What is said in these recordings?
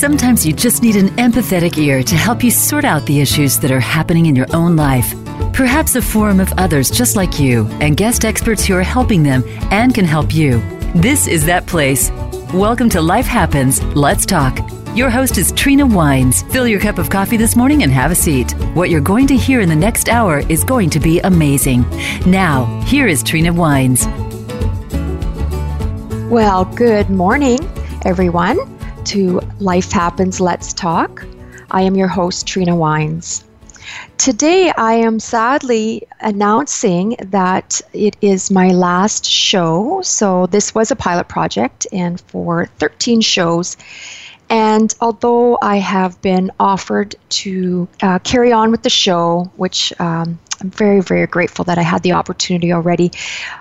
Sometimes you just need an empathetic ear to help you sort out the issues that are happening in your own life. Perhaps a forum of others just like you and guest experts who are helping them and can help you. This is that place. Welcome to Life Happens. Let's talk. Your host is Treena Wynes. Fill your cup of coffee this morning and have a seat. What you're going to hear in the next hour is going to be amazing. Now, here is Treena Wynes. Well, good morning, everyone to Life Happens Let's Talk. I am your host, Treena Wynes. Today, I am sadly announcing that it is my last show. So, this was a pilot project, and for 13 shows, and although I have been offered to uh, carry on with the show, which um, I'm very, very grateful that I had the opportunity already.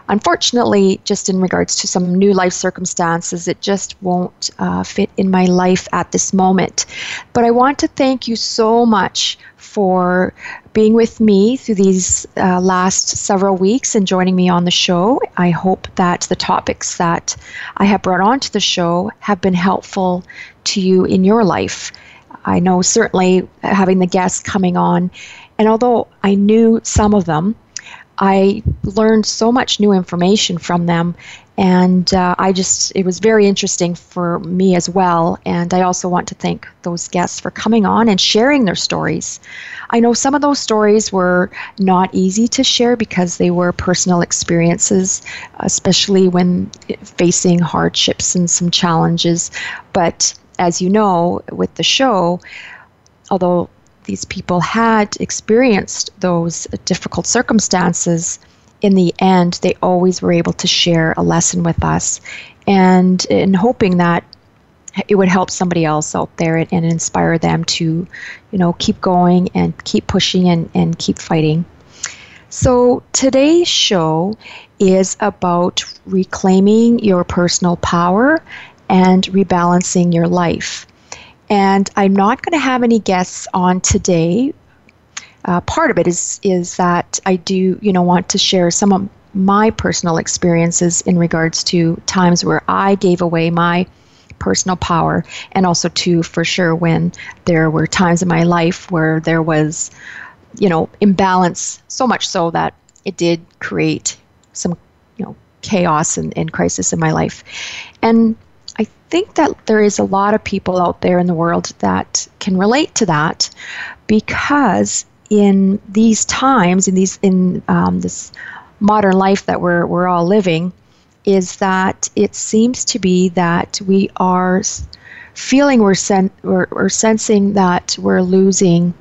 Unfortunately, just in regards to some new life circumstances, it just won't uh, fit in my life at this moment. But I want to thank you so much for being with me through these uh, last several weeks and joining me on the show. I hope that the topics that I have brought onto the show have been helpful to you in your life. I know certainly having the guests coming on and although I knew some of them, I learned so much new information from them. And uh, I just, it was very interesting for me as well. And I also want to thank those guests for coming on and sharing their stories. I know some of those stories were not easy to share because they were personal experiences, especially when facing hardships and some challenges. But as you know, with the show, although these people had experienced those difficult circumstances, in the end, they always were able to share a lesson with us. And in hoping that it would help somebody else out there and, and inspire them to, you know, keep going and keep pushing and, and keep fighting. So today's show is about reclaiming your personal power and rebalancing your life. And I'm not going to have any guests on today. Uh, part of it is is that I do, you know, want to share some of my personal experiences in regards to times where I gave away my personal power, and also too, for sure, when there were times in my life where there was, you know, imbalance. So much so that it did create some, you know, chaos and, and crisis in my life, and think that there is a lot of people out there in the world that can relate to that because in these times, in these in um, this modern life that we're we're all living, is that it seems to be that we are feeling we're, sen- we're, we're sensing that we're losing,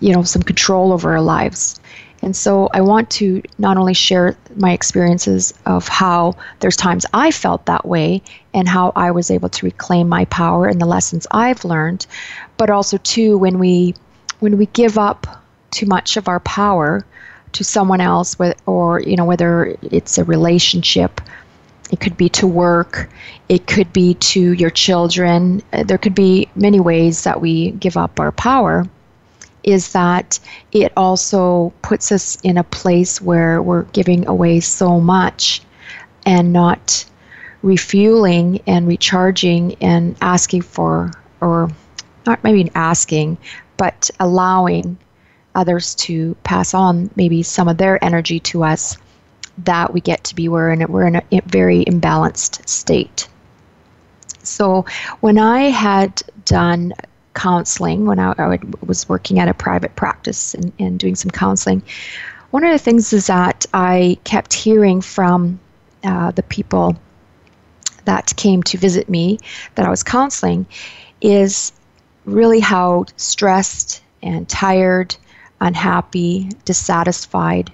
you know, some control over our lives. And so I want to not only share my experiences of how there's times I felt that way and how I was able to reclaim my power and the lessons I've learned, but also too when we when we give up too much of our power to someone else or you know whether it's a relationship it could be to work it could be to your children uh, there could be many ways that we give up our power is that it also puts us in a place where we're giving away so much and not refueling and recharging and asking for, or not maybe asking, but allowing others to pass on maybe some of their energy to us that we get to be where in, we're in a very imbalanced state. So when I had done counseling when I, I was working at a private practice and, and doing some counseling. One of the things is that I kept hearing from uh, the people that came to visit me that I was counseling is really how stressed and tired, unhappy, dissatisfied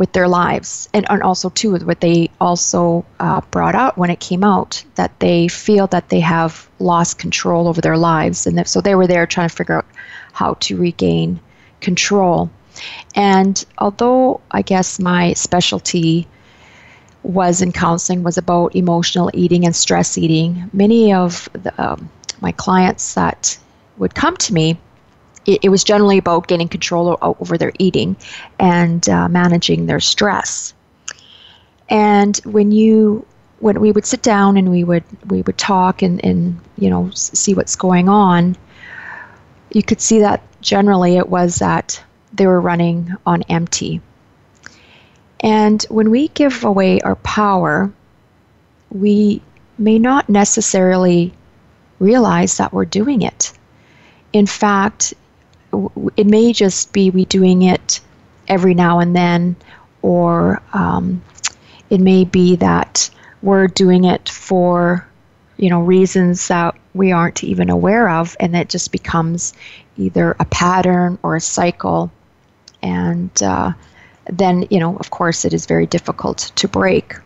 with their lives and, and also too what they also uh, brought out when it came out that they feel that they have lost control over their lives and so they were there trying to figure out how to regain control. And although i guess my specialty was in counseling was about emotional eating and stress eating many of the, um, my clients that would come to me it, it was generally about gaining control over their eating and uh, managing their stress. And when you when we would sit down and we would we would talk and, and you know see what's going on, you could see that generally it was that they were running on empty. And when we give away our power, we may not necessarily realize that we're doing it. In fact, it may just be we doing it every now and then, or um, it may be that we're doing it for you know reasons that we aren't even aware of, and it just becomes either a pattern or a cycle, and uh, then you know of course it is very difficult to break.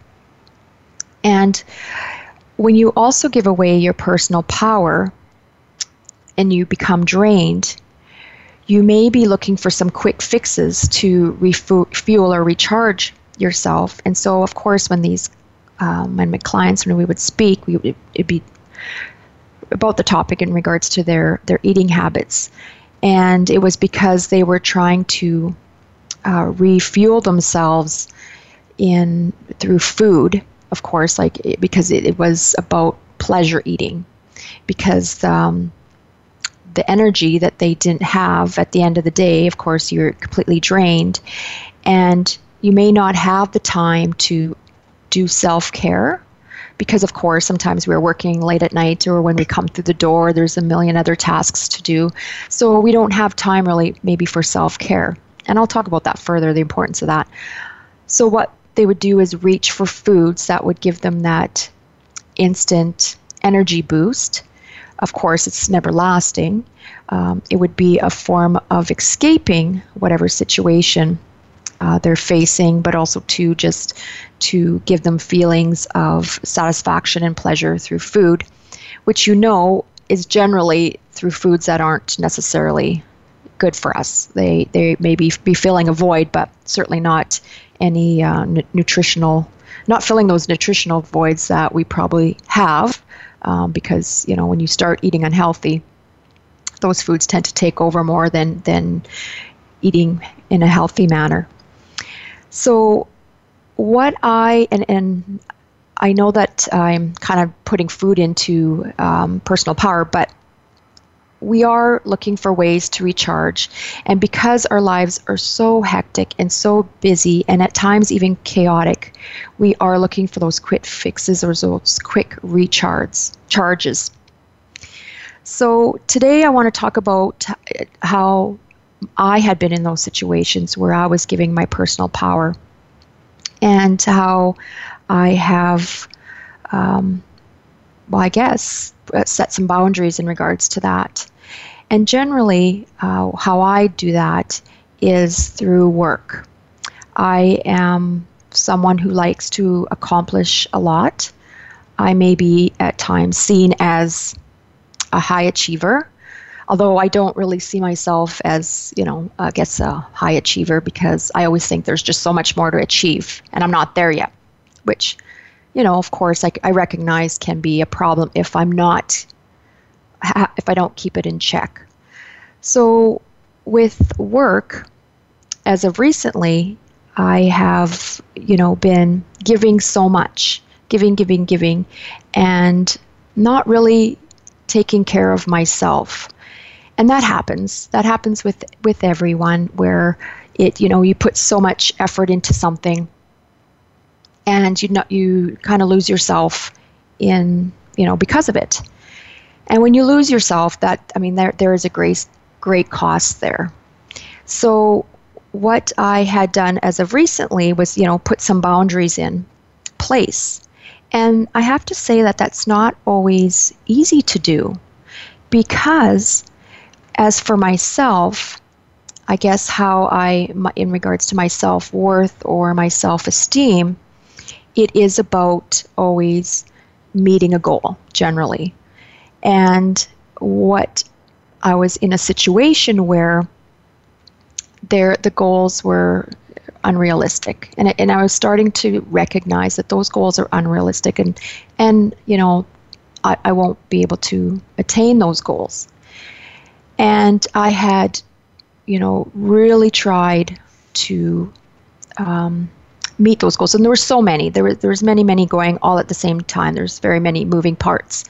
And when you also give away your personal power and you become drained, you may be looking for some quick fixes to refuel or recharge yourself. And so, of course, when these, um, when my clients, when we would speak, we would, it'd be about the topic in regards to their their eating habits, and it was because they were trying to uh, refuel themselves in through food, of course, like because it, it was about pleasure eating, because um, the energy that they didn't have at the end of the day. Of course, you're completely drained, and you may not have the time to do self care because, of course, sometimes we're working late at night or when we come through the door, there's a million other tasks to do. So we don't have time really, maybe, for self care. And I'll talk about that further, the importance of that. So, what they would do is reach for foods that would give them that instant energy boost of course, it's never lasting. Um, it would be a form of escaping whatever situation uh, they're facing, but also to just to give them feelings of satisfaction and pleasure through food, which you know is generally through foods that aren't necessarily good for us. They they may be, be filling a void, but certainly not any uh, n- nutritional, not filling those nutritional voids that we probably have um, because you know when you start eating unhealthy, those foods tend to take over more than than eating in a healthy manner. So, what I and and I know that I'm kind of putting food into um, personal power, but we are looking for ways to recharge. And because our lives are so hectic and so busy and at times even chaotic, we are looking for those quick fixes or those quick recharges. Charges. So today I want to talk about how I had been in those situations where I was giving my personal power and how I have, um, well, I guess, set some boundaries in regards to that. And generally, uh, how I do that is through work. I am someone who likes to accomplish a lot. I may be at times seen as a high achiever, although I don't really see myself as, you know, I guess a high achiever because I always think there's just so much more to achieve, and I'm not there yet, which, you know, of course, I, I recognize can be a problem if I'm not if I don't keep it in check. So, with work, as of recently, I have, you know, been giving so much, giving, giving, giving, and not really taking care of myself. And that happens. That happens with with everyone where it, you know, you put so much effort into something and you not you kind of lose yourself in, you know, because of it. And when you lose yourself, that I mean, there there is a great great cost there. So what I had done as of recently was, you know, put some boundaries in place. And I have to say that that's not always easy to do because, as for myself, I guess how I, in regards to my self worth or my self esteem, it is about always meeting a goal generally. And what I was in a situation where there the goals were unrealistic and, and I was starting to recognize that those goals are unrealistic and and you know I, I won't be able to attain those goals and I had you know really tried to um, meet those goals. And there were so many. There was there was many, many going all at the same time. There's very many moving parts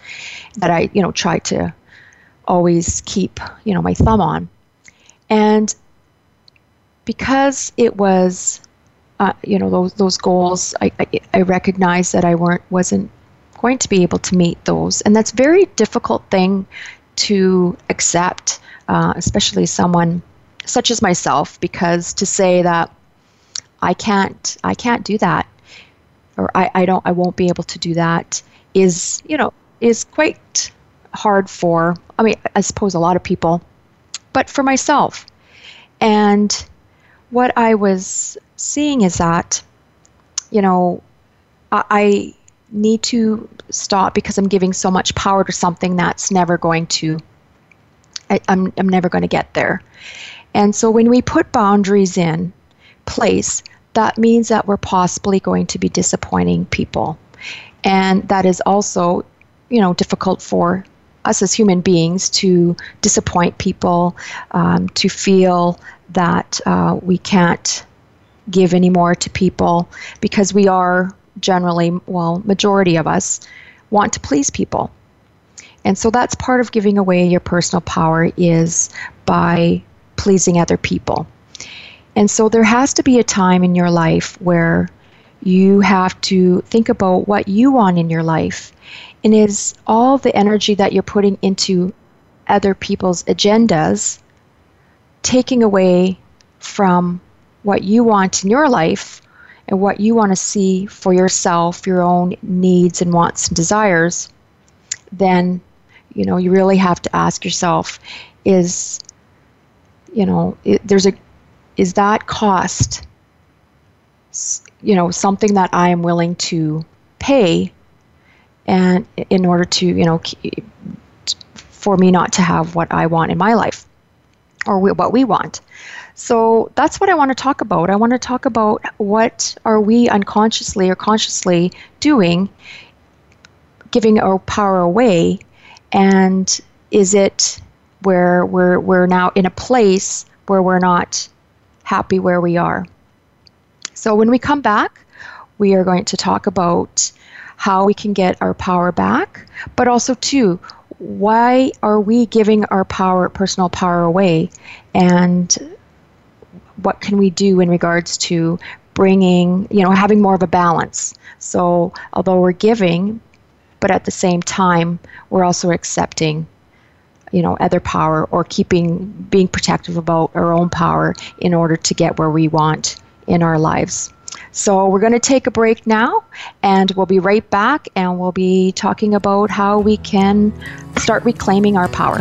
that I, you know, try to always keep, you know, my thumb on. And because it was, uh, you know, those those goals, I, I I recognized that I weren't wasn't going to be able to meet those, and that's a very difficult thing to accept, uh, especially someone such as myself, because to say that I can't I can't do that, or I, I don't I won't be able to do that is you know is quite hard for I mean I suppose a lot of people, but for myself, and what I was seeing is that you know I, I need to stop because I'm giving so much power to something that's never going to I, I'm, I'm never going to get there. And so when we put boundaries in place, that means that we're possibly going to be disappointing people. And that is also, you know, difficult for us as human beings to disappoint people, um, to feel that uh, we can't give any more to people because we are generally, well, majority of us want to please people. And so that's part of giving away your personal power is by pleasing other people. And so there has to be a time in your life where you have to think about what you want in your life. And is all the energy that you're putting into other people's agendas taking away from what you want in your life and what you want to see for yourself, your own needs and wants and desires, then you know you really have to ask yourself is you know it, there's a is that cost you know something that I am willing to pay and in order to you know for me not to have what I want in my life or what we want so that's what I want to talk about. I want to talk about what are we unconsciously or consciously doing, giving our power away, and is it where we're we're now in a place where we're not happy where we are. So when we come back, we are going to talk about how we can get our power back, but also too why are we giving our power personal power away and what can we do in regards to bringing, you know, having more of a balance. So, although we're giving, but at the same time, we're also accepting, you know, other power or keeping, being protective about our own power in order to get where we want in our lives. So, we're going to take a break now and we'll be right back and we'll be talking about how we can start reclaiming our power.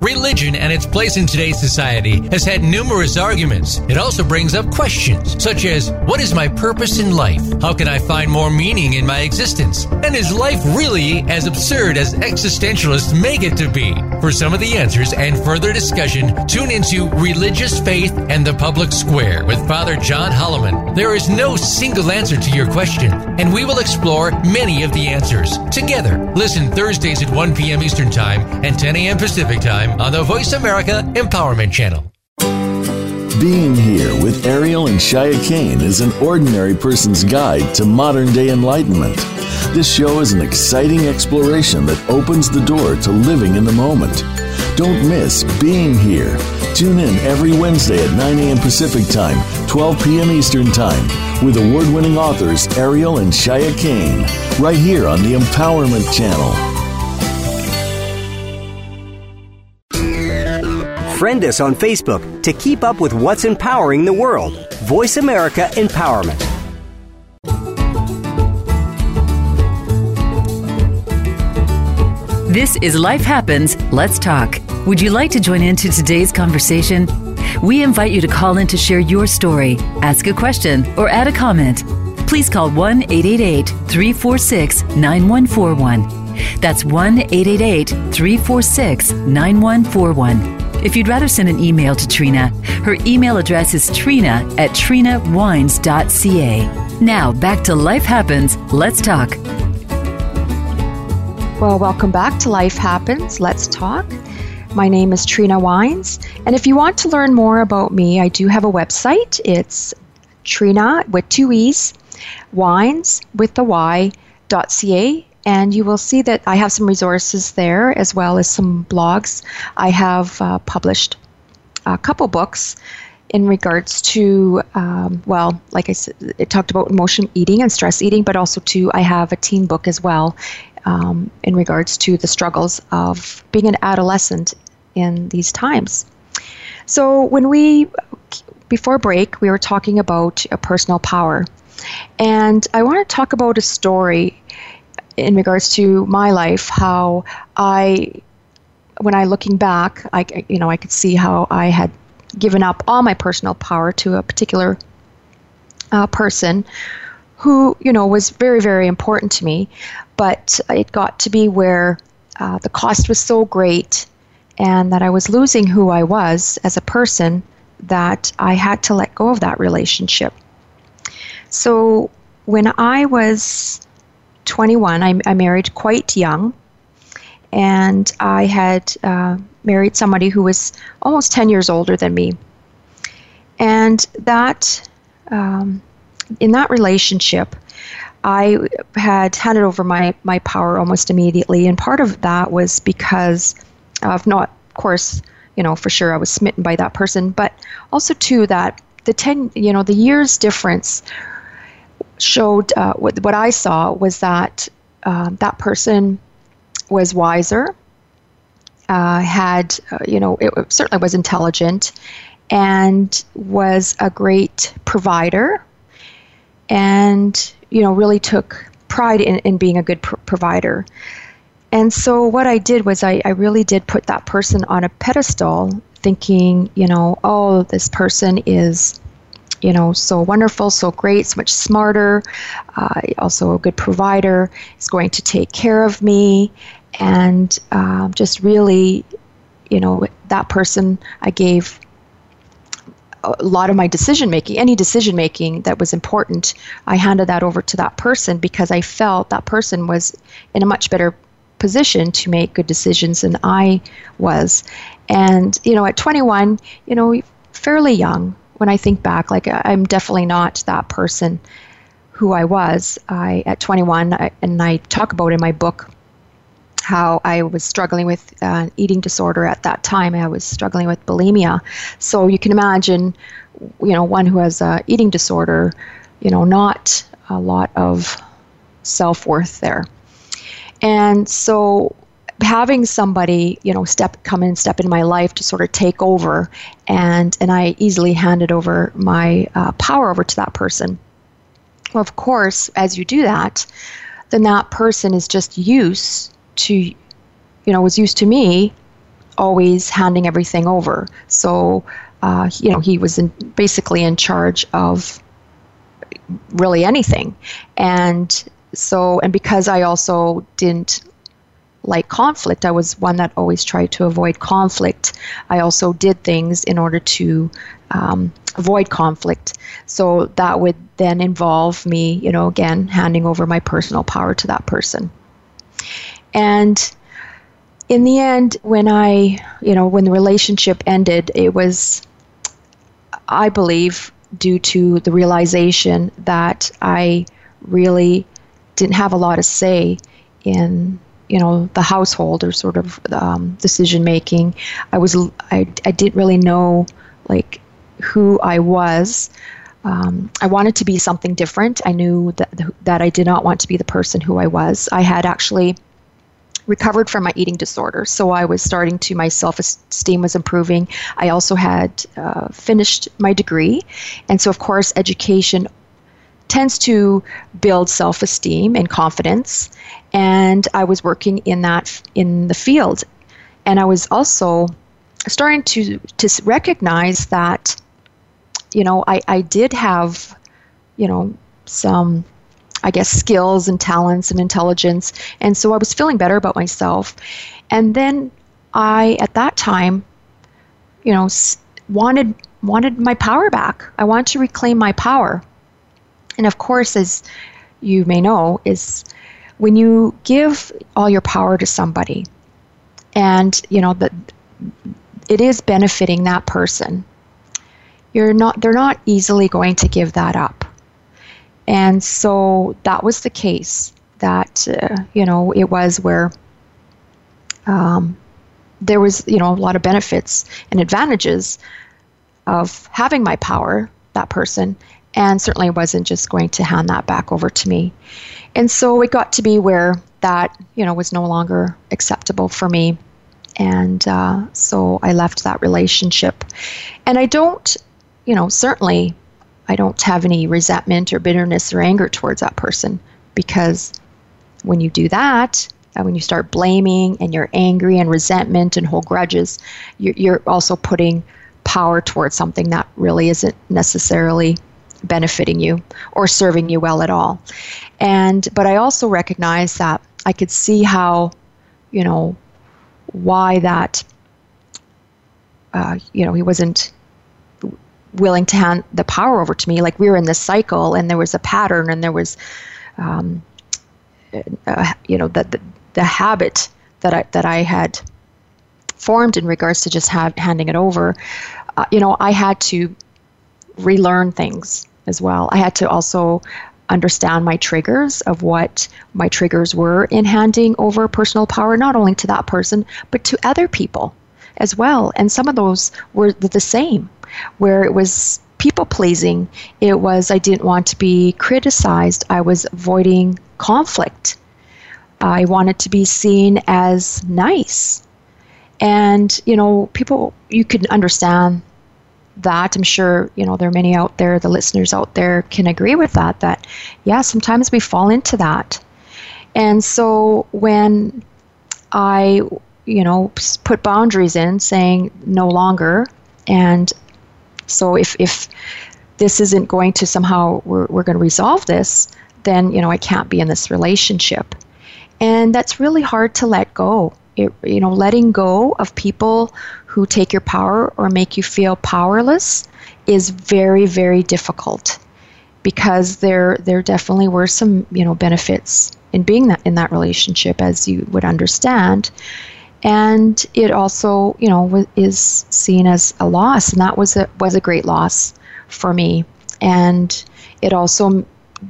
Religion and its place in today's society has had numerous arguments. It also brings up questions such as What is my purpose in life? How can I find more meaning in my existence? And is life really as absurd as existentialists make it to be? For some of the answers and further discussion, tune into Religious Faith and the Public Square with Father John Holloman. There is no single answer to your question, and we will explore many of the answers together. Listen Thursdays at 1 p.m. Eastern Time and 10 a.m. Pacific Time on the Voice America Empowerment Channel. Being here with Ariel and Shya Kane is an ordinary person's guide to modern day enlightenment. This show is an exciting exploration that opens the door to living in the moment. Don't miss Being Here. Tune in every Wednesday at 9 a.m. Pacific Time, 12 p.m. Eastern Time, with award winning authors Ariel and Shya Kane, right here on the Empowerment Channel. Friend us on Facebook to keep up with what's empowering the world. Voice America Empowerment. This is Life Happens, Let's Talk. Would you like to join into today's conversation? We invite you to call in to share your story, ask a question, or add a comment. Please call 1 888 346 9141. That's 1 888 346 9141. If you'd rather send an email to Treena, her email address is treena at treenawynes.ca. Now, back to Life Happens. Let's talk. Well, welcome back to Life Happens. Let's talk. My name is Treena Wynes, and if you want to learn more about me, I do have a website. It's Treena with two E's, Wynes with the Y, dot ca, and you will see that I have some resources there as well as some blogs. I have uh, published a couple books in regards to, um, well, like I said, it talked about emotion eating and stress eating, but also too, I have a teen book as well um, in regards to the struggles of being an adolescent in these times. So, when we, before break, we were talking about a personal power. And I want to talk about a story in regards to my life, how I, when I looking back, I, you know, I could see how I had given up all my personal power to a particular uh, person who, you know, was very, very important to me. But it got to be where uh, the cost was so great and that I was losing who I was as a person that I had to let go of that relationship. So when I was 21, I, I married quite young, and I had uh, married somebody who was almost 10 years older than me. And that, um, in that relationship, I had handed over my, my power almost immediately, and part of that was because of not, of course, you know, for sure I was smitten by that person, but also too that the 10, you know, the years difference showed uh, what, what I saw was that uh, that person was wiser, uh, had, uh, you know, it, certainly was intelligent, and was a great provider and you know really took pride in, in being a good pr- provider. And so what i did was I, I really did put that person on a pedestal thinking you know oh this person is you know so wonderful so great so much smarter uh, also a good provider is going to take care of me and uh, just really you know that person i gave a lot of my decision making, any decision making that was important, I handed that over to that person because I felt that person was in a much better position to make good decisions than I was. And, you know, at 21, you know, fairly young, when I think back, like I'm definitely not that person who I was. I at 21, I, and I talk about in my book how I was struggling with uh, eating disorder at that time. I was struggling with bulimia. So you can imagine, you know, one who has a eating disorder, you know, not a lot of self worth there. And so having somebody, you know, step come in, step in my life to sort of take over, and and I easily handed over my uh, power over to that person. Well, of course, as you do that, then that person is just used to, you know, was used to me always handing everything over. So, uh, you know, he was in, basically in charge of really anything. And so, and because I also didn't like conflict, I was one that always tried to avoid conflict. I also did things in order to um, avoid conflict. So that would then involve me, you know, again, handing over my personal power to that person. And in the end, when I, you know, when the relationship ended, it was, I believe, due to the realization that I really didn't have a lot of say in you know the household or sort of um, decision making i was I, I didn't really know like who i was um, i wanted to be something different i knew that that i did not want to be the person who i was i had actually recovered from my eating disorder. So I was starting to, my self esteem was improving. I also had uh, finished my degree. And so, of course, education tends to build self esteem and confidence. And I was working in that, in the field. And I was also starting to, to recognize that, you know, I, I did have, you know, some I guess, skills and talents and intelligence. And so I was feeling better about myself. And then I, at that time, you know, wanted wanted my power back. I wanted to reclaim my power. And of course, as you may know, is when you give all your power to somebody, and you know that it is benefiting that person. You're not. They're not easily going to give that up. And so that was the case that, uh, you know, it was where um, there was, you know, a lot of benefits and advantages of having my power, that person, and certainly wasn't just going to hand that back over to me. And so it got to be where that, you know, was no longer acceptable for me. And uh, so I left that relationship. And I don't, you know, certainly I don't have any resentment or bitterness or anger towards that person because when you do that, and uh, when you start blaming and you're angry and resentment and hold grudges, you're, you're also putting power towards something that really isn't necessarily benefiting you or serving you well at all. And but I also recognize that I could see how, you know, why that. Uh, you know, he wasn't willing to hand the power over to me. Like we were in this cycle, and there was a pattern, and there was, um, uh, you know, the, the, the habit that I that I had formed in regards to just have, handing it over. Uh, you know, I had to relearn things as well. I had to also understand my triggers of what my triggers were in handing over personal power, not only to that person, but to other people as well. And some of those were the same where it was people pleasing. It was I didn't want to be criticized. I was avoiding conflict. I wanted to be seen as nice. And, you know, people, you could understand that. I'm sure, you know, there are many out there, the listeners out there can agree with that, that, yeah, sometimes we fall into that. And so when I, you know, put boundaries in saying no longer, and so if, if this isn't going to somehow, we're, we're going to resolve this, then, you know, I can't be in this relationship. And that's really hard to let go. It, you know, letting go of people who take your power or make you feel powerless is very, very difficult because there there definitely were some you know benefits in being that in that relationship as you would understand. And it also you know is seen as a loss and that was a was a great loss for me. And it also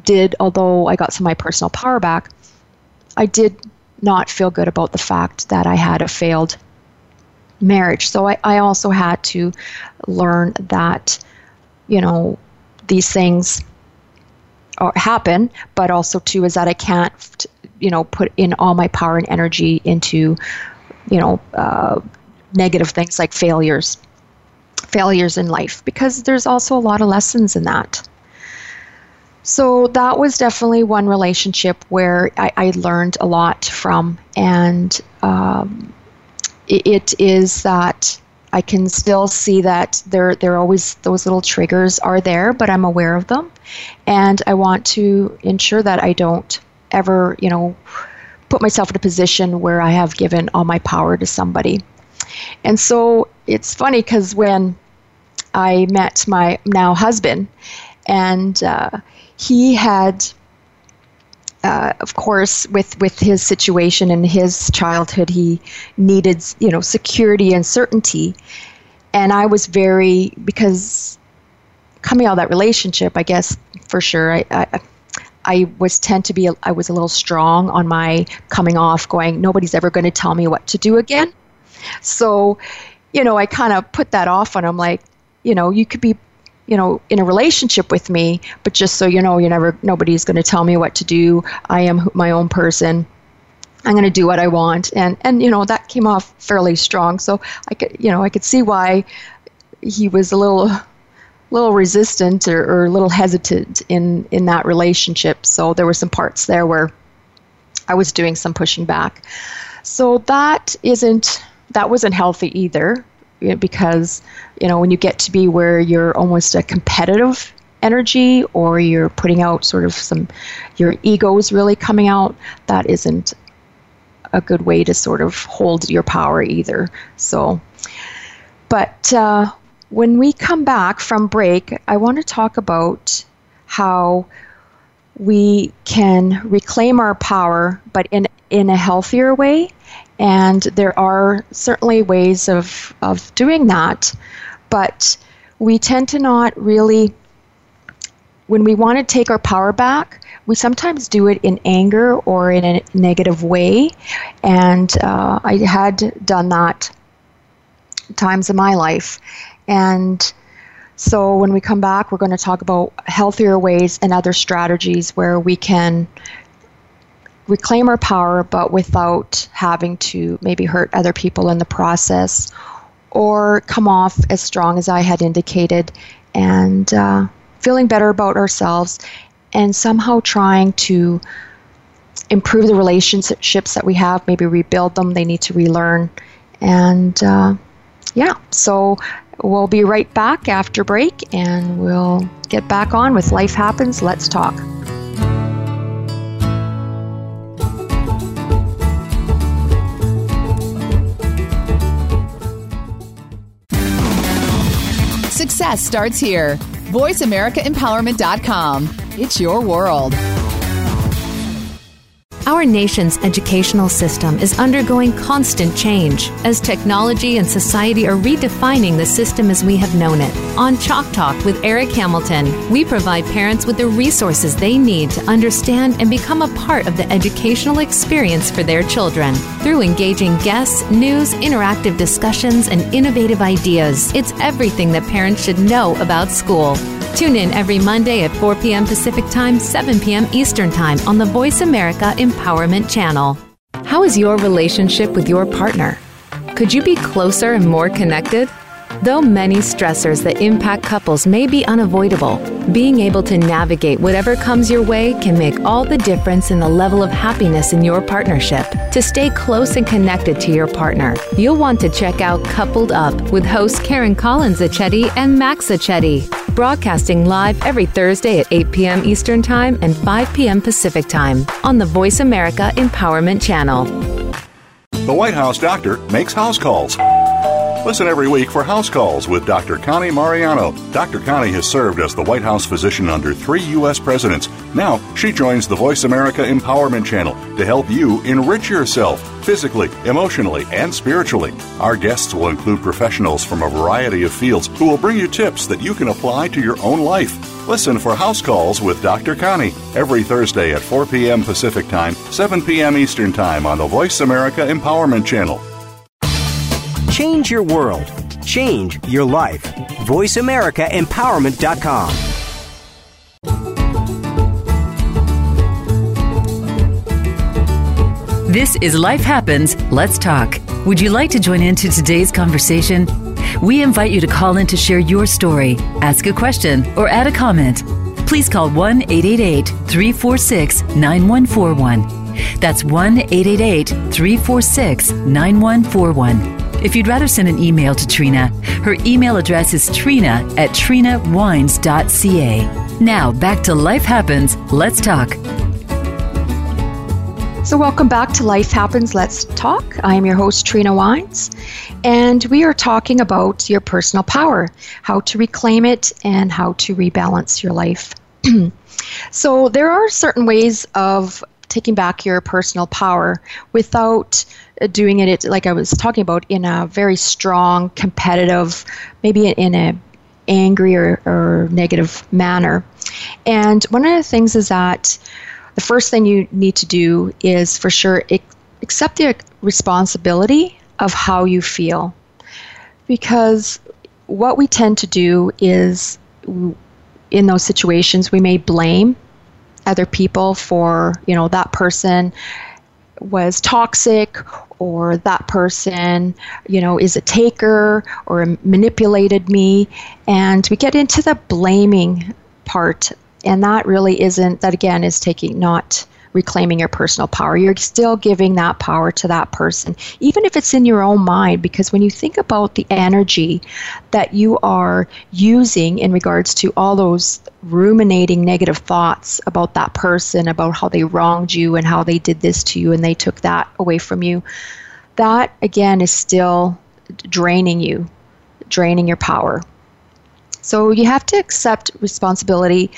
did although i got some of my personal power back i did not feel good about the fact that i had a failed marriage so i, I also had to learn that you know these things are, happen but also too is that i can't you know put in all my power and energy into you know, uh, negative things like failures, failures in life, because there's also a lot of lessons in that. So that was definitely one relationship where I, I learned a lot from, and um, it, is that I can still see that there there always those little triggers are there, but I'm aware of them, and I want to ensure that I don't ever, you know, put myself in a position where I have given all my power to somebody. And so it's funny because when I met my now husband, and uh, he had, uh, of course, with with his situation and his childhood, he needed you know security and certainty, and I was very because coming out of that relationship, I guess for sure, I, I I was tend to be I was a little strong on my coming off going nobody's ever going to tell me what to do again. So, you know, I kind of put that off and I'm like, you know, you could be you know in a relationship with me, but just so you know, you never nobody's going to tell me what to do. I am my own person. I'm going to do what I want, and and you know that came off fairly strong. So I could you know I could see why he was a little little resistant or, or a little hesitant in in that relationship. So there were some parts there where I was doing some pushing back. So that isn't that wasn't healthy either because you know when you get to be where you're almost a competitive energy or you're putting out sort of some your ego is really coming out that isn't a good way to sort of hold your power either. So but uh, when we come back from break i want to talk about how we can reclaim our power but in in a healthier way and there are certainly ways of, of doing that, but we tend to not really, when we want to take our power back, we sometimes do it in anger or in a negative way. And uh, I had done that times in my life. And so when we come back, we're going to talk about healthier ways and other strategies where we can reclaim our power, but without having to maybe hurt other people in the process or come off as strong as I had indicated and uh, feeling better about ourselves and somehow trying to improve the relationships that we have, maybe rebuild them, they need to relearn. And uh, yeah, so we'll be right back after break and we'll get back on with Life Happens. Let's talk. Success starts here. VoiceAmericaEmpowerment.com. It's your world. Our nation's educational system is undergoing constant change as technology and society are redefining the system as we have known it. On Chalk Talk with Eric Hamilton, we provide parents with the resources they need to understand and become a part of the educational experience for their children. Through engaging guests, news, interactive discussions, and innovative ideas, it's everything that parents should know about school. Tune in every Monday at 4 p.m. Pacific Time, 7 p.m. Eastern Time on the Voice America Empowerment Channel. How is your relationship with your partner? Could you be closer and more connected? Though many stressors that impact couples may be unavoidable, being able to navigate whatever comes your way can make all the difference in the level of happiness in your partnership. To stay close and connected to your partner, you'll want to check out Coupled Up with hosts Karen Collins Achetti and Max Achetti. Broadcasting live every Thursday at 8 p.m. Eastern Time and 5 p.m. Pacific Time on the Voice America Empowerment Channel. The White House doctor makes house calls. Listen every week for House Calls with Dr. Connie Mariano. Dr. Connie has served as the White House physician under three U.S. presidents. Now, she joins the Voice America Empowerment Channel to help you enrich yourself physically, emotionally, and spiritually. Our guests will include professionals from a variety of fields who will bring you tips that you can apply to your own life. Listen for House Calls with Dr. Connie every Thursday at 4 p.m. Pacific Time, 7 p.m. Eastern Time on the Voice America Empowerment Channel. Change your world. Change your life. VoiceAmericaEmpowerment.com. This is Life Happens. Let's talk. Would you like to join into today's conversation? We invite you to call in to share your story, ask a question, or add a comment. Please call 1 888 346 9141. That's 1 888 346 9141. If you'd rather send an email to Treena, her email address is treena at treenawynes.ca. Now, back to Life Happens. Let's talk. So, welcome back to Life Happens. Let's talk. I am your host, Treena Wynes, and we are talking about your personal power, how to reclaim it, and how to rebalance your life. so, there are certain ways of taking back your personal power without uh, doing it like I was talking about in a very strong, competitive, maybe in a angry or, or negative manner. And one of the things is that the first thing you need to do is for sure accept the responsibility of how you feel. Because what we tend to do is in those situations we may blame other people for, you know, that person was toxic or that person, you know, is a taker or manipulated me. And we get into the blaming part. And that really isn't, that again is taking not reclaiming your personal power. You're still giving that power to that person, even if it's in your own mind, because when you think about the energy that you are using in regards to all those ruminating negative thoughts about that person, about how they wronged you and how they did this to you and they took that away from you, that again is still draining you, draining your power. So you have to accept responsibility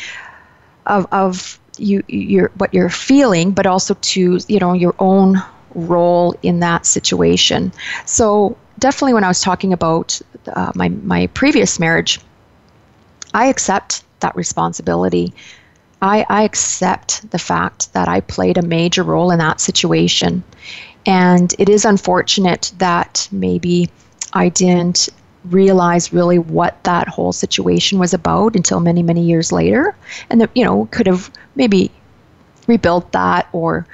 of, of you your what you're feeling, but also to you know your own role in that situation. So definitely, when I was talking about uh, my my previous marriage, I accept that responsibility. I, I accept the fact that I played a major role in that situation. And it is unfortunate that maybe I didn't realize really what that whole situation was about until many, many years later. And that, you know, could have maybe rebuilt that or,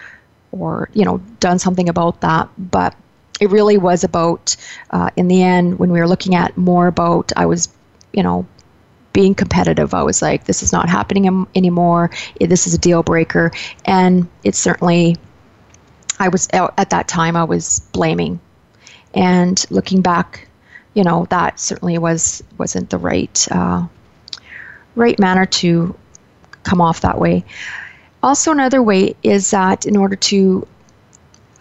or, you know, done something about that. But it really was about, uh, in the end, when we were looking at more about, I was, you know, being competitive. I was like, this is not happening Im- anymore. This is a deal breaker. And it certainly, I was, at that time, I was blaming. And looking back you know that certainly was wasn't the right uh, right manner to come off that way. Also, another way is that in order to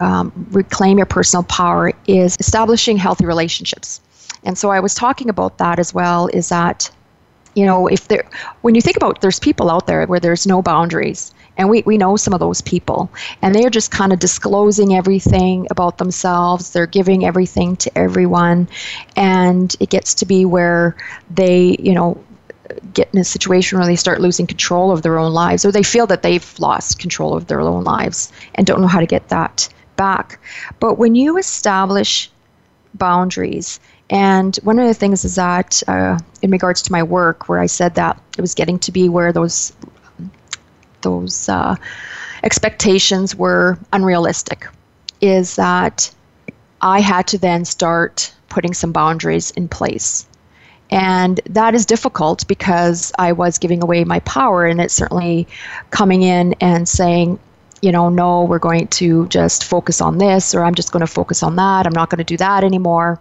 um, reclaim your personal power is establishing healthy relationships. And so I was talking about that as well. Is that you know if there when you think about there's people out there where there's no boundaries and we, we know some of those people. And they're just kind of disclosing everything about themselves. They're giving everything to everyone. And it gets to be where they, you know, get in a situation where they start losing control of their own lives or they feel that they've lost control of their own lives and don't know how to get that back. But when you establish boundaries, and one of the things is that, uh, in regards to my work, where I said that it was getting to be where those those uh, expectations were unrealistic is that I had to then start putting some boundaries in place. And that is difficult because I was giving away my power, and it's certainly coming in and saying, you know, no, we're going to just focus on this, or I'm just going to focus on that. I'm not going to do that anymore.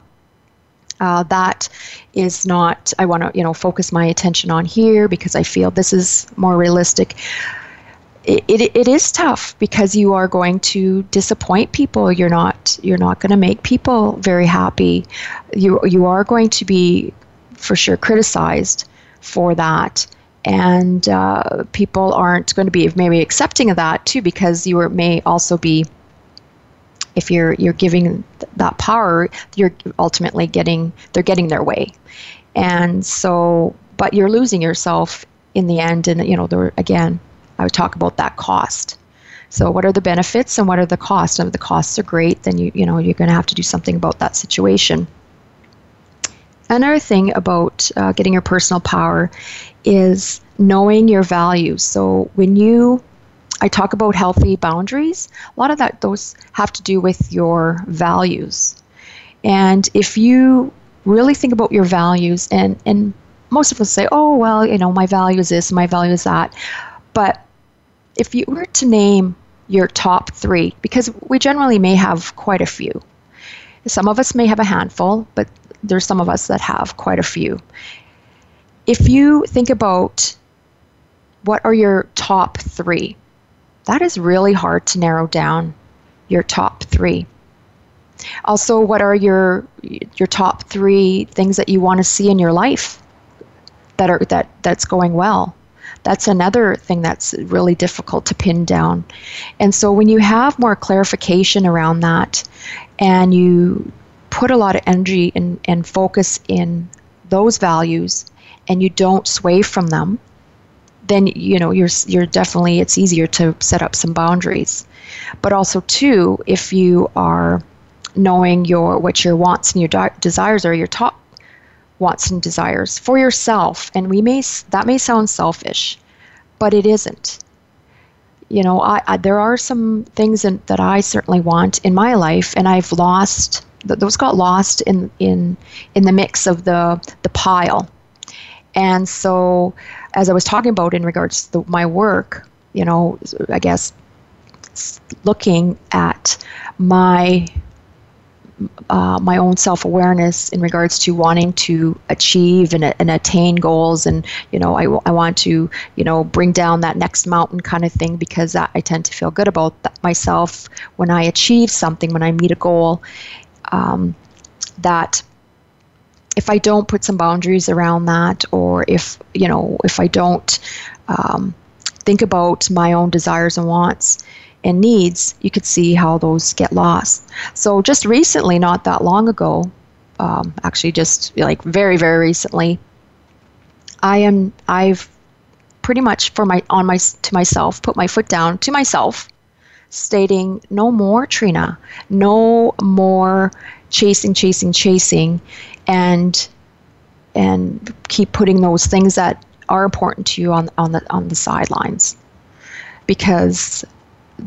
Uh, that is not, I want to, you know, focus my attention on here because I feel this is more realistic it, it, is tough because you are going to disappoint people. You're not you're not going to make people very happy. You you are going to be for sure criticized for that. And uh, people aren't going to be maybe accepting of that too because you may also be if you're you're giving that power you're ultimately getting they're getting their way. And so but you're losing yourself in the end and you know there again I would talk about that cost. So what are the benefits and what are the costs? And if the costs are great, then you you know you're going to have to do something about that situation. Another thing about uh, getting your personal power is knowing your values. So when you I talk about healthy boundaries, a lot of that those have to do with your values. And if you really think about your values and and most of us say, "Oh, well, you know, my value is this, my value is that." But if you were to name your top three, because we generally may have quite a few, some of us may have a handful, but there's some of us that have quite a few. If you think about what are your top three, that is really hard to narrow down your top three. Also, what are your your top three things that you want to see in your life that are that that's going well? That's another thing that's really difficult to pin down. And so when you have more clarification around that and you put a lot of energy and, and focus in those values and you don't sway from them, then you know you're you're definitely it's easier to set up some boundaries. But also too, if you are knowing your what your wants and your de- desires are, your top wants and desires for yourself and we may that may sound selfish but it isn't you know, I, I there are some things in, that I certainly want in my life, and I've lost those got lost in in in the mix of the the pile. And so, as I was talking about in regards to the, my work, you know, I guess looking at my uh, my own self awareness in regards to wanting to achieve and, and attain goals, and you know, I, I want to you know bring down that next mountain kind of thing because I, I tend to feel good about myself when I achieve something, when I meet a goal. Um, that if I don't put some boundaries around that, or if you know, if I don't um, think about my own desires and wants, and needs, you could see how those get lost. So just recently, not that long ago, um, actually just like very very recently, I am I've pretty much for my on my to myself put my foot down to myself, stating no more Treena, no more chasing chasing chasing, and and keep putting those things that are important to you on on the on the sidelines because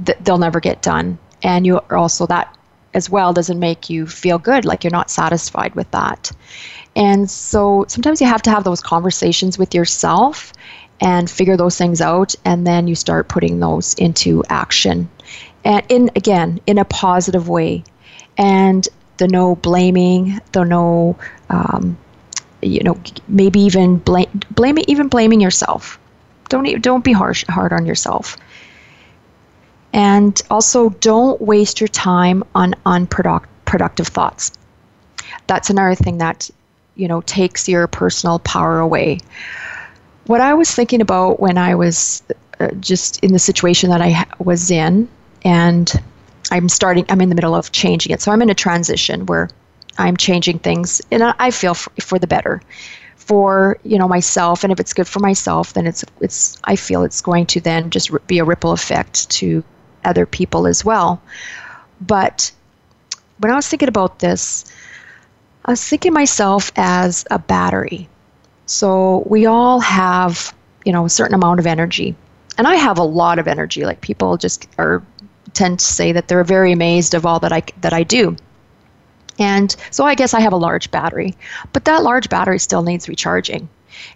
th- they'll never get done. And you also that as well doesn't make you feel good, like you're not satisfied with that. And so sometimes you have to have those conversations with yourself and figure those things out, and then you start putting those into action. And in again, in a positive way. And the no blaming, the no, um, you know, maybe even blame, blaming, even blaming yourself. Don't don't be harsh hard on yourself. And also, don't waste your time on unproductive thoughts. That's another thing that, you know, takes your personal power away. What I was thinking about when I was uh, just in the situation that I was in, and I'm starting, I'm in the middle of changing it. So I'm in a transition where I'm changing things, and I feel for, for the better for you know myself and if it's good for myself then it's it's i feel it's going to then just be a ripple effect to other people as well. But when I was thinking about this, I was thinking myself as a battery. So we all have, you know, a certain amount of energy. And I have a lot of energy. Like people just are tend to say that they're very amazed of all that I that I do. And so I guess I have a large battery, but that large battery still needs recharging.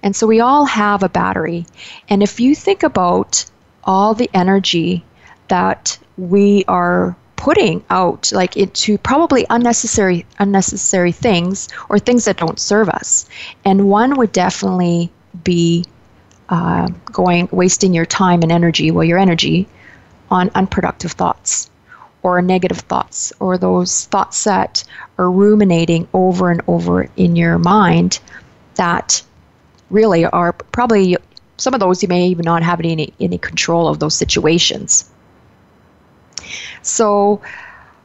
And so we all have a battery. And if you think about all the energy that we are putting out like into probably unnecessary unnecessary things or things that don't serve us. And one would definitely be uh, going wasting your time and energy well your energy on unproductive thoughts or negative thoughts or those thoughts that are ruminating over and over in your mind that really are probably some of those you may even not have any any control of those situations so,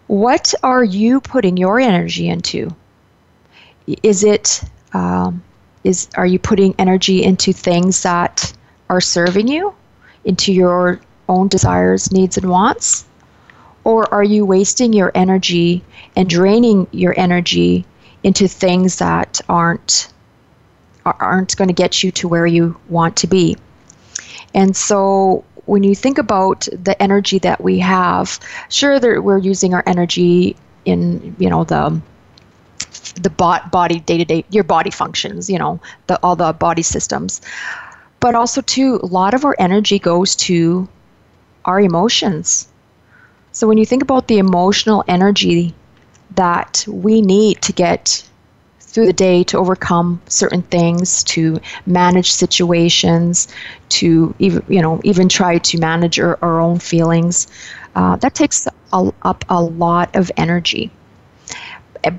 what are you putting your energy into? Is it um, is are you putting energy into things that are serving you, into your own desires, needs, and wants, or are you wasting your energy and draining your energy into things that aren't aren't going to get you to where you want to be? And so when you think about the energy that we have, sure, that we're using our energy in you know the the bot body day to day your body functions, you know, the all the body systems, but also too a lot of our energy goes to our emotions. So when you think about the emotional energy that we need to get through the day to overcome certain things, to manage situations, to even you know even try to manage our, our own feelings. Uh, that takes a, up a lot of energy.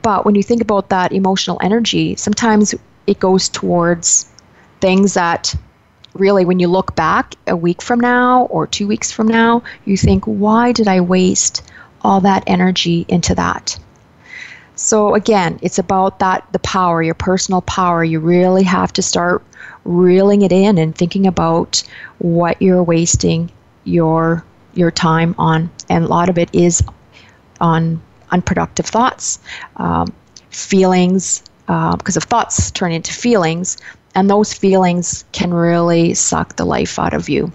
But when you think about that emotional energy, sometimes it goes towards things that really, when you look back a week from now or two weeks from now, you think, why did I waste all that energy into that? So again, it's about that the power, your personal power. You really have to start reeling it in and thinking about what you're wasting your your time on, and a lot of it is on unproductive thoughts, um, feelings, because uh, of thoughts turn into feelings, and those feelings can really suck the life out of you.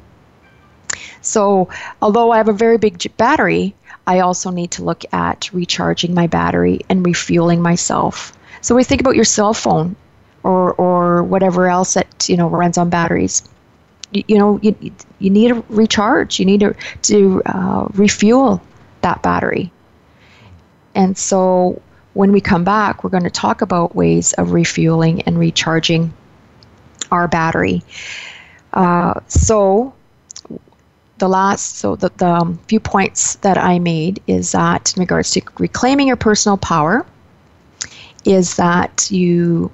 So, although I have a very big battery, I also need to look at recharging my battery and refueling myself. So, we think about your cell phone or, or whatever else that you know runs on batteries. You, you know, you, you need to recharge. You need to, to uh, refuel that battery. And so, when we come back, we're going to talk about ways of refueling and recharging our battery. Uh, so, the last, so the, the um, few points that I made is that in regards to reclaiming your personal power, is that you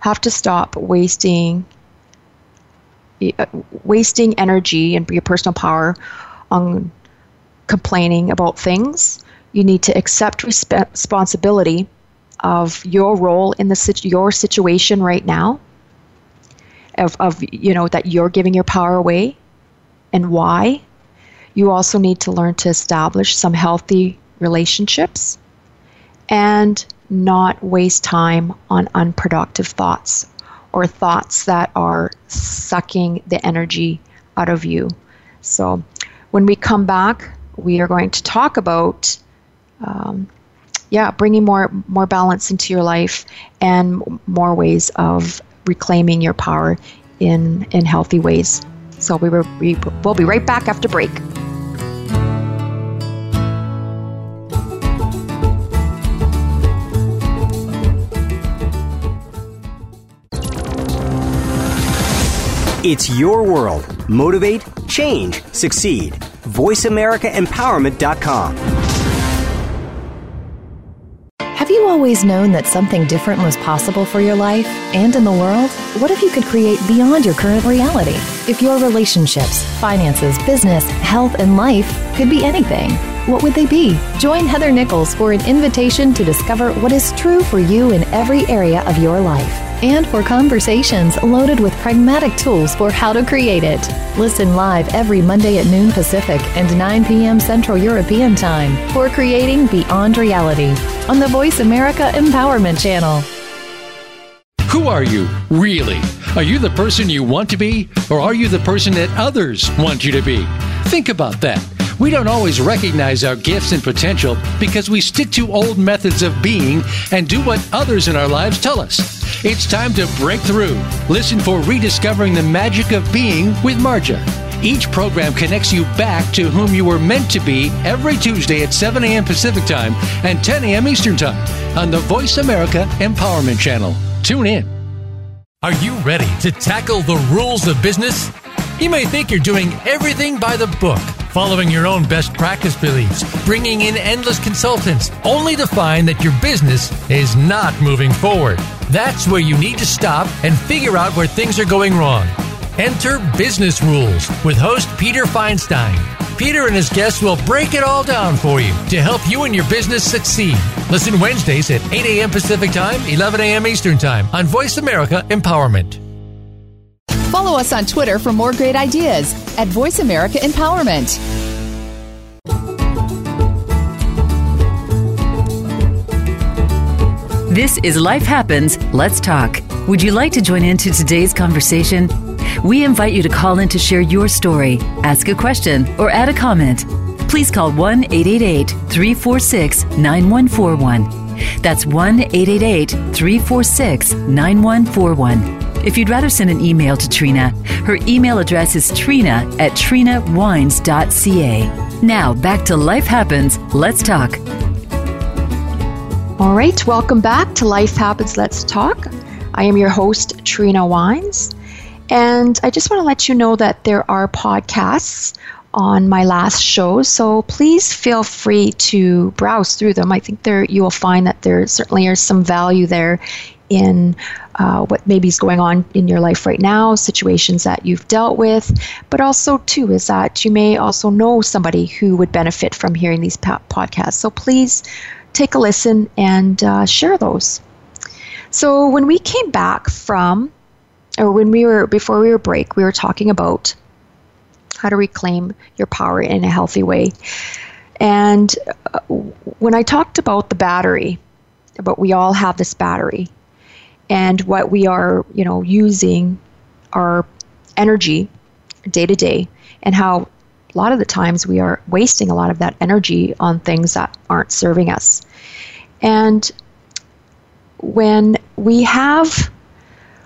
have to stop wasting uh, wasting energy and your personal power on complaining about things. You need to accept resp- responsibility of your role in the your situation right now. Of, of you know that you're giving your power away and why. You also need to learn to establish some healthy relationships and not waste time on unproductive thoughts or thoughts that are sucking the energy out of you. So, when we come back, we are going to talk about, um, yeah, bringing more more balance into your life and more ways of reclaiming your power in in healthy ways. So we, were, we will be right back after break. It's your world. Motivate, change, succeed. VoiceAmericaEmpowerment.com. you always known that something different was possible for your life and in the world? What if you could create beyond your current reality? If your relationships, finances, business, health, and life could be anything, what would they be? Join Heather Nichols for an invitation to discover what is true for you in every area of your life and for conversations loaded with pragmatic tools for how to create it. Listen live every Monday at noon Pacific and 9 p.m. Central European Time for Creating Beyond Reality on the Voice America Empowerment Channel. Who are you, really? Are you the person you want to be, or are you the person that others want you to be? Think about that. We don't always recognize our gifts and potential because we stick to old methods of being and do what others in our lives tell us. It's time to break through. Listen for Rediscovering the Magic of Being with Marja. Each program connects you back to whom you were meant to be every Tuesday at 7 a.m. Pacific Time and 10 a.m. Eastern Time on the Voice America Empowerment Channel. Tune in. Are you ready to tackle the rules of business? You may think you're doing everything by the book, following your own best practice beliefs, bringing in endless consultants, only to find that your business is not moving forward. That's where you need to stop and figure out where things are going wrong. Enter Business Rules with host Peter Feinstein. Peter and his guests will break it all down for you to help you and your business succeed. Listen Wednesdays at 8 a.m. Pacific Time, 11 a.m. Eastern Time on Voice America Empowerment. Follow us on Twitter for more great ideas at Voice America Empowerment. This is Life Happens, Let's Talk. Would you like to join into today's conversation? We invite you to call in to share your story, ask a question, or add a comment. Please call 1 888 346 9141. That's 1 888 346 9141. If you'd rather send an email to Treena, her email address is treena at treenawynes.ca. Now, back to Life Happens, Let's Talk. All right, welcome back to Life Happens Let's Talk. I am your host, Treena Wynes, and I just want to let you know that there are podcasts on my last show, so please feel free to browse through them. I think there you will find that there certainly is some value there in uh, what maybe is going on in your life right now, situations that you've dealt with, but also too is that you may also know somebody who would benefit from hearing these podcasts. So please take a listen and uh, share those. So when we came back from, or when we were before we were break, we were talking about how to reclaim your power in a healthy way. And uh, when I talked about the battery, about we all have this battery, and what we are, you know, using our energy day to day, and how a lot of the times we are wasting a lot of that energy on things that aren't serving us. And when we have,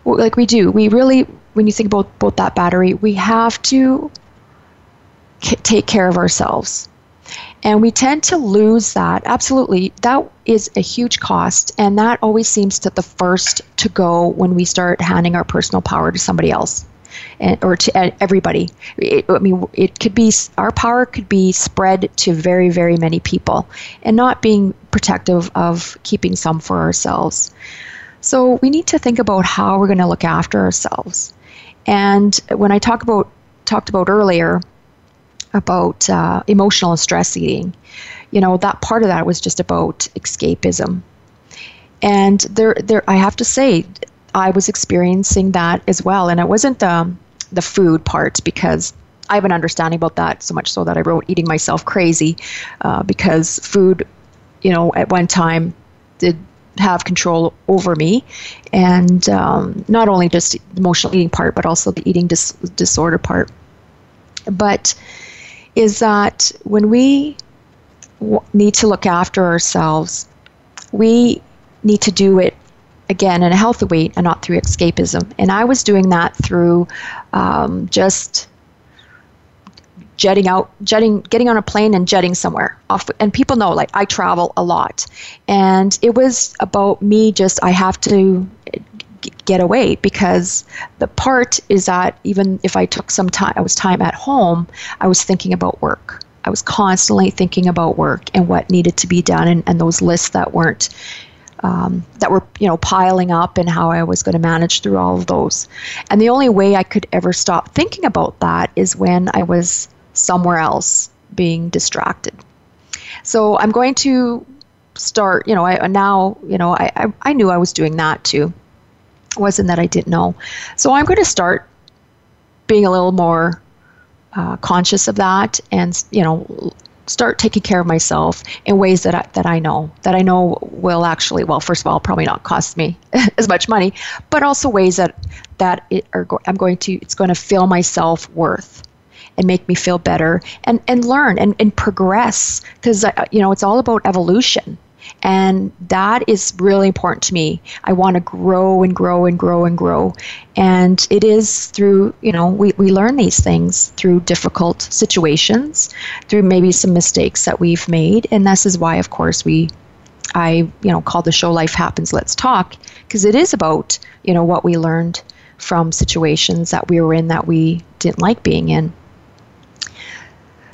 like we do, we really, when you think about, about that battery, we have to k- take care of ourselves. And we tend to lose that. Absolutely. That is a huge cost. And that always seems to the first to go when we start handing our personal power to somebody else and, or to uh, everybody. It, I mean, it could be, our power could be spread to very, very many people and not being protective of keeping some for ourselves. So we need to think about how we're going to look after ourselves. And when I talk about, talked about earlier, about uh, emotional and stress eating. You know, that part of that was just about escapism. And there, there, I have to say, I was experiencing that as well. And it wasn't um, the food part because I have an understanding about that so much so that I wrote Eating Myself Crazy uh, because food, you know, at one time did have control over me. And um, not only just the emotional eating part, but also the eating dis- disorder part. But is that when we w- need to look after ourselves, we need to do it again in a healthy way and not through escapism. And I was doing that through um, just jetting out, jetting, getting on a plane and jetting somewhere off. And people know, like, I travel a lot. And it was about me just, I have to get away because the part is that even if I took some time, I was time at home, I was thinking about work. I was constantly thinking about work and what needed to be done and, and those lists that weren't um, that were you know piling up and how I was going to manage through all of those. And the only way I could ever stop thinking about that is when I was somewhere else being distracted. So I'm going to start. You know, I now you know I I, I knew I was doing that too wasn't that I didn't know. So I'm going to start being a little more uh, conscious of that and, you know, start taking care of myself in ways that I, that I know that I know will actually well first of all probably not cost me as much money but also ways that that it are go- I'm going to it's going to fill my self worth and make me feel better and and learn and, and progress because uh, you know it's all about evolution and that is really important to me. I want to grow and grow and grow and grow. And it is through, you know, we, we learn these things through difficult situations, through maybe some mistakes that we've made. And this is why, of course, we I, you know, call the show Life Happens, Let's Talk, because it is about, you know, what we learned from situations that we were in that we didn't like being in.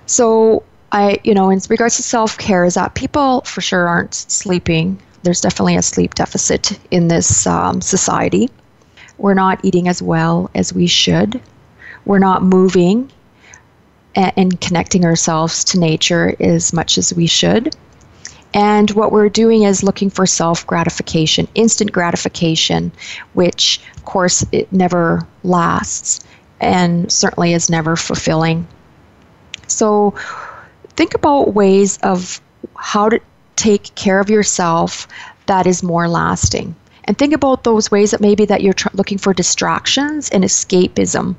So I, you know, in regards to self care, is that people for sure aren't sleeping. There's definitely a sleep deficit in this um, society. We're not eating as well as we should. We're not moving and, and connecting ourselves to nature as much as we should. And what we're doing is looking for self gratification, instant gratification, which, of course, it never lasts and certainly is never fulfilling. So, think about ways of how to take care of yourself that is more lasting. And think about those ways that maybe that you're tr- looking for distractions and escapism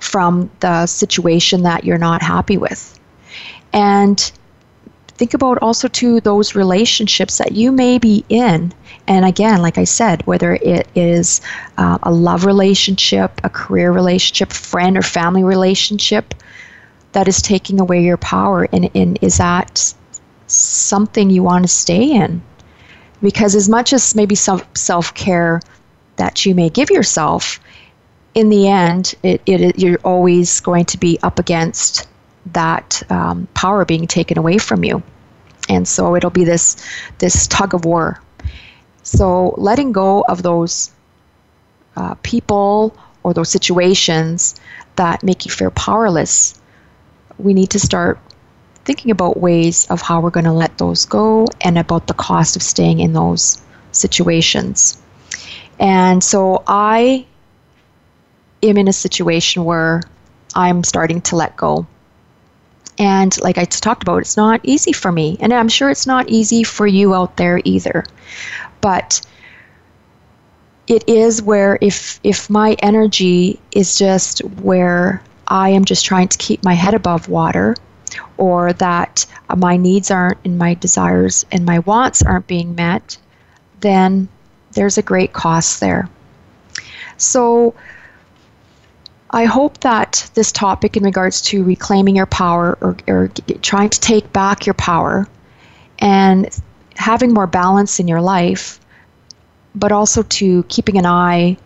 from the situation that you're not happy with. And think about also to those relationships that you may be in. And again like i said whether it is uh, a love relationship a career relationship friend or family relationship that is taking away your power and, and is that something you want to stay in? Because as much as maybe some self-care that you may give yourself in the end it, it, you're always going to be up against that um, power being taken away from you. And so it'll be this this tug of war. So letting go of those uh, people or those situations that make you feel powerless we need to start thinking about ways of how we're going to let those go and about the cost of staying in those situations. And so I am in a situation where I'm starting to let go. And like I talked about, it's not easy for me. And I'm sure it's not easy for you out there either. But it is where if if my energy is just where I am just trying to keep my head above water or that my needs aren't and my desires and my wants aren't being met, then there's a great cost there. So I hope that this topic in regards to reclaiming your power or, or trying to take back your power and having more balance in your life, but also to keeping an eye,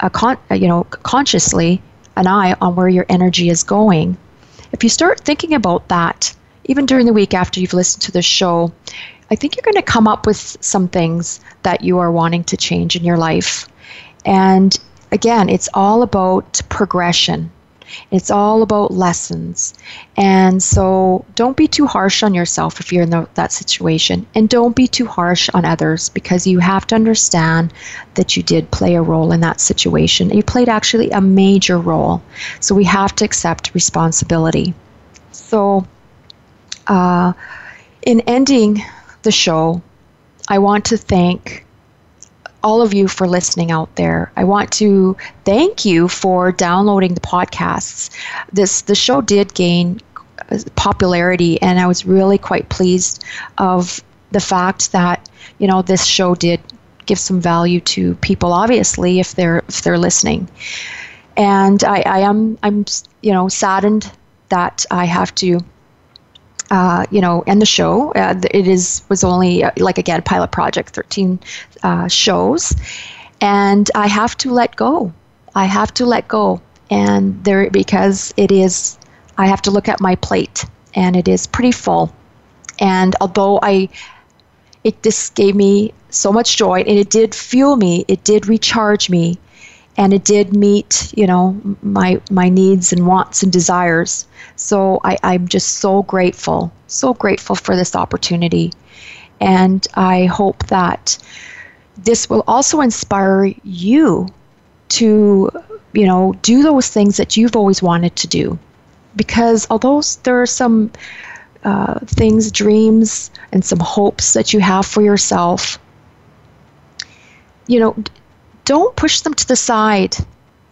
a con- you know, consciously an eye on where your energy is going. If you start thinking about that, even during the week after you've listened to the show, I think you're going to come up with some things that you are wanting to change in your life. And again, it's all about progression. It's all about lessons. And so don't be too harsh on yourself if you're in the, that situation. And don't be too harsh on others because you have to understand that you did play a role in that situation. You played actually a major role. So we have to accept responsibility. So, uh, in ending the show, I want to thank all of you for listening out there. I want to thank you for downloading the podcasts. This the show did gain uh, popularity, and I was really quite pleased of the fact that you know this show did give some value to people. Obviously, if they're if they're listening, and I, I am I'm you know saddened that I have to uh, you know, and the show. Uh, it is was only uh, like again pilot project, thirteen uh, shows, and I have to let go. I have to let go, and there because it is. I have to look at my plate, and it is pretty full. And although I, it just gave me so much joy, and it did fuel me. It did recharge me and it did meet you know my my needs and wants and desires. So I, i'm just so grateful so grateful for this opportunity. And i hope that this will also inspire you to you know do those things that you've always wanted to do. Because although there are some uh, things dreams and some hopes that you have for yourself you know don't push them to the side.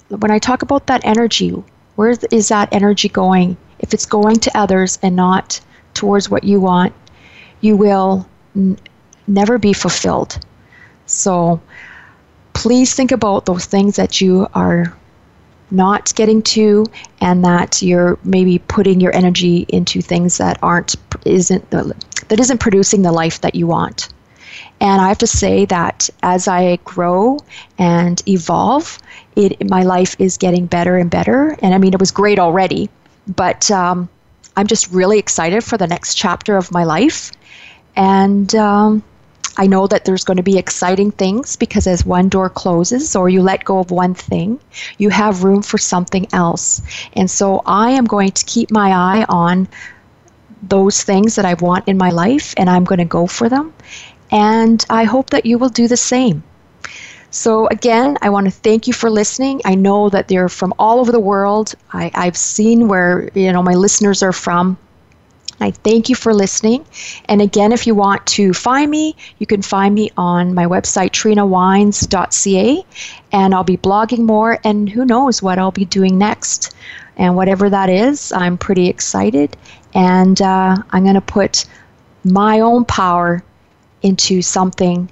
When I talk about that energy, where is that energy going? If it's going to others and not towards what you want, you will n- never be fulfilled. So please think about those things that you are not getting to and that you're maybe putting your energy into things that aren't isn't that isn't producing the life that you want. And I have to say that as I grow and evolve, it, my life is getting better and better. And I mean, it was great already, but um, I'm just really excited for the next chapter of my life. And um, I know that there's going to be exciting things because as one door closes or you let go of one thing, you have room for something else. And so I am going to keep my eye on those things that I want in my life and I'm going to go for them and I hope that you will do the same. So, again, I want to thank you for listening. I know that they're from all over the world. I, I've seen where you know my listeners are from. I thank you for listening. And again, if you want to find me, you can find me on my website, treenawynes.ca, and I'll be blogging more. And who knows what I'll be doing next. And whatever that is, I'm pretty excited. And uh, I'm going to put my own power into something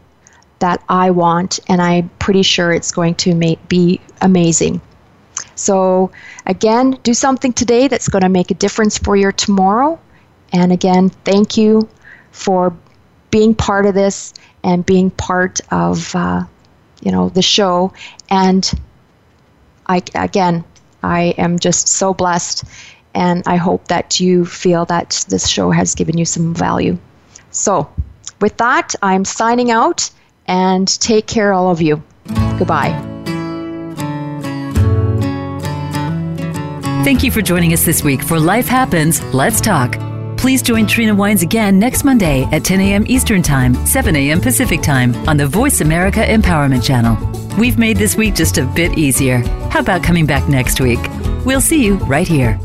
that I want, and I'm pretty sure it's going to make, be amazing. So, again, do something today that's going to make a difference for your tomorrow. And again, thank you for being part of this and being part of, uh, you know, the show. And I, again, I am just so blessed, and I hope that you feel that this show has given you some value. So, with that, I'm signing out and take care, all of you. Goodbye. Thank you for joining us this week for Life Happens, Let's Talk. Please join Treena Wynes again next Monday at 10 a.m. Eastern Time, 7 a.m. Pacific Time on the Voice America Empowerment Channel. We've made this week just a bit easier. How about coming back next week? We'll see you right here.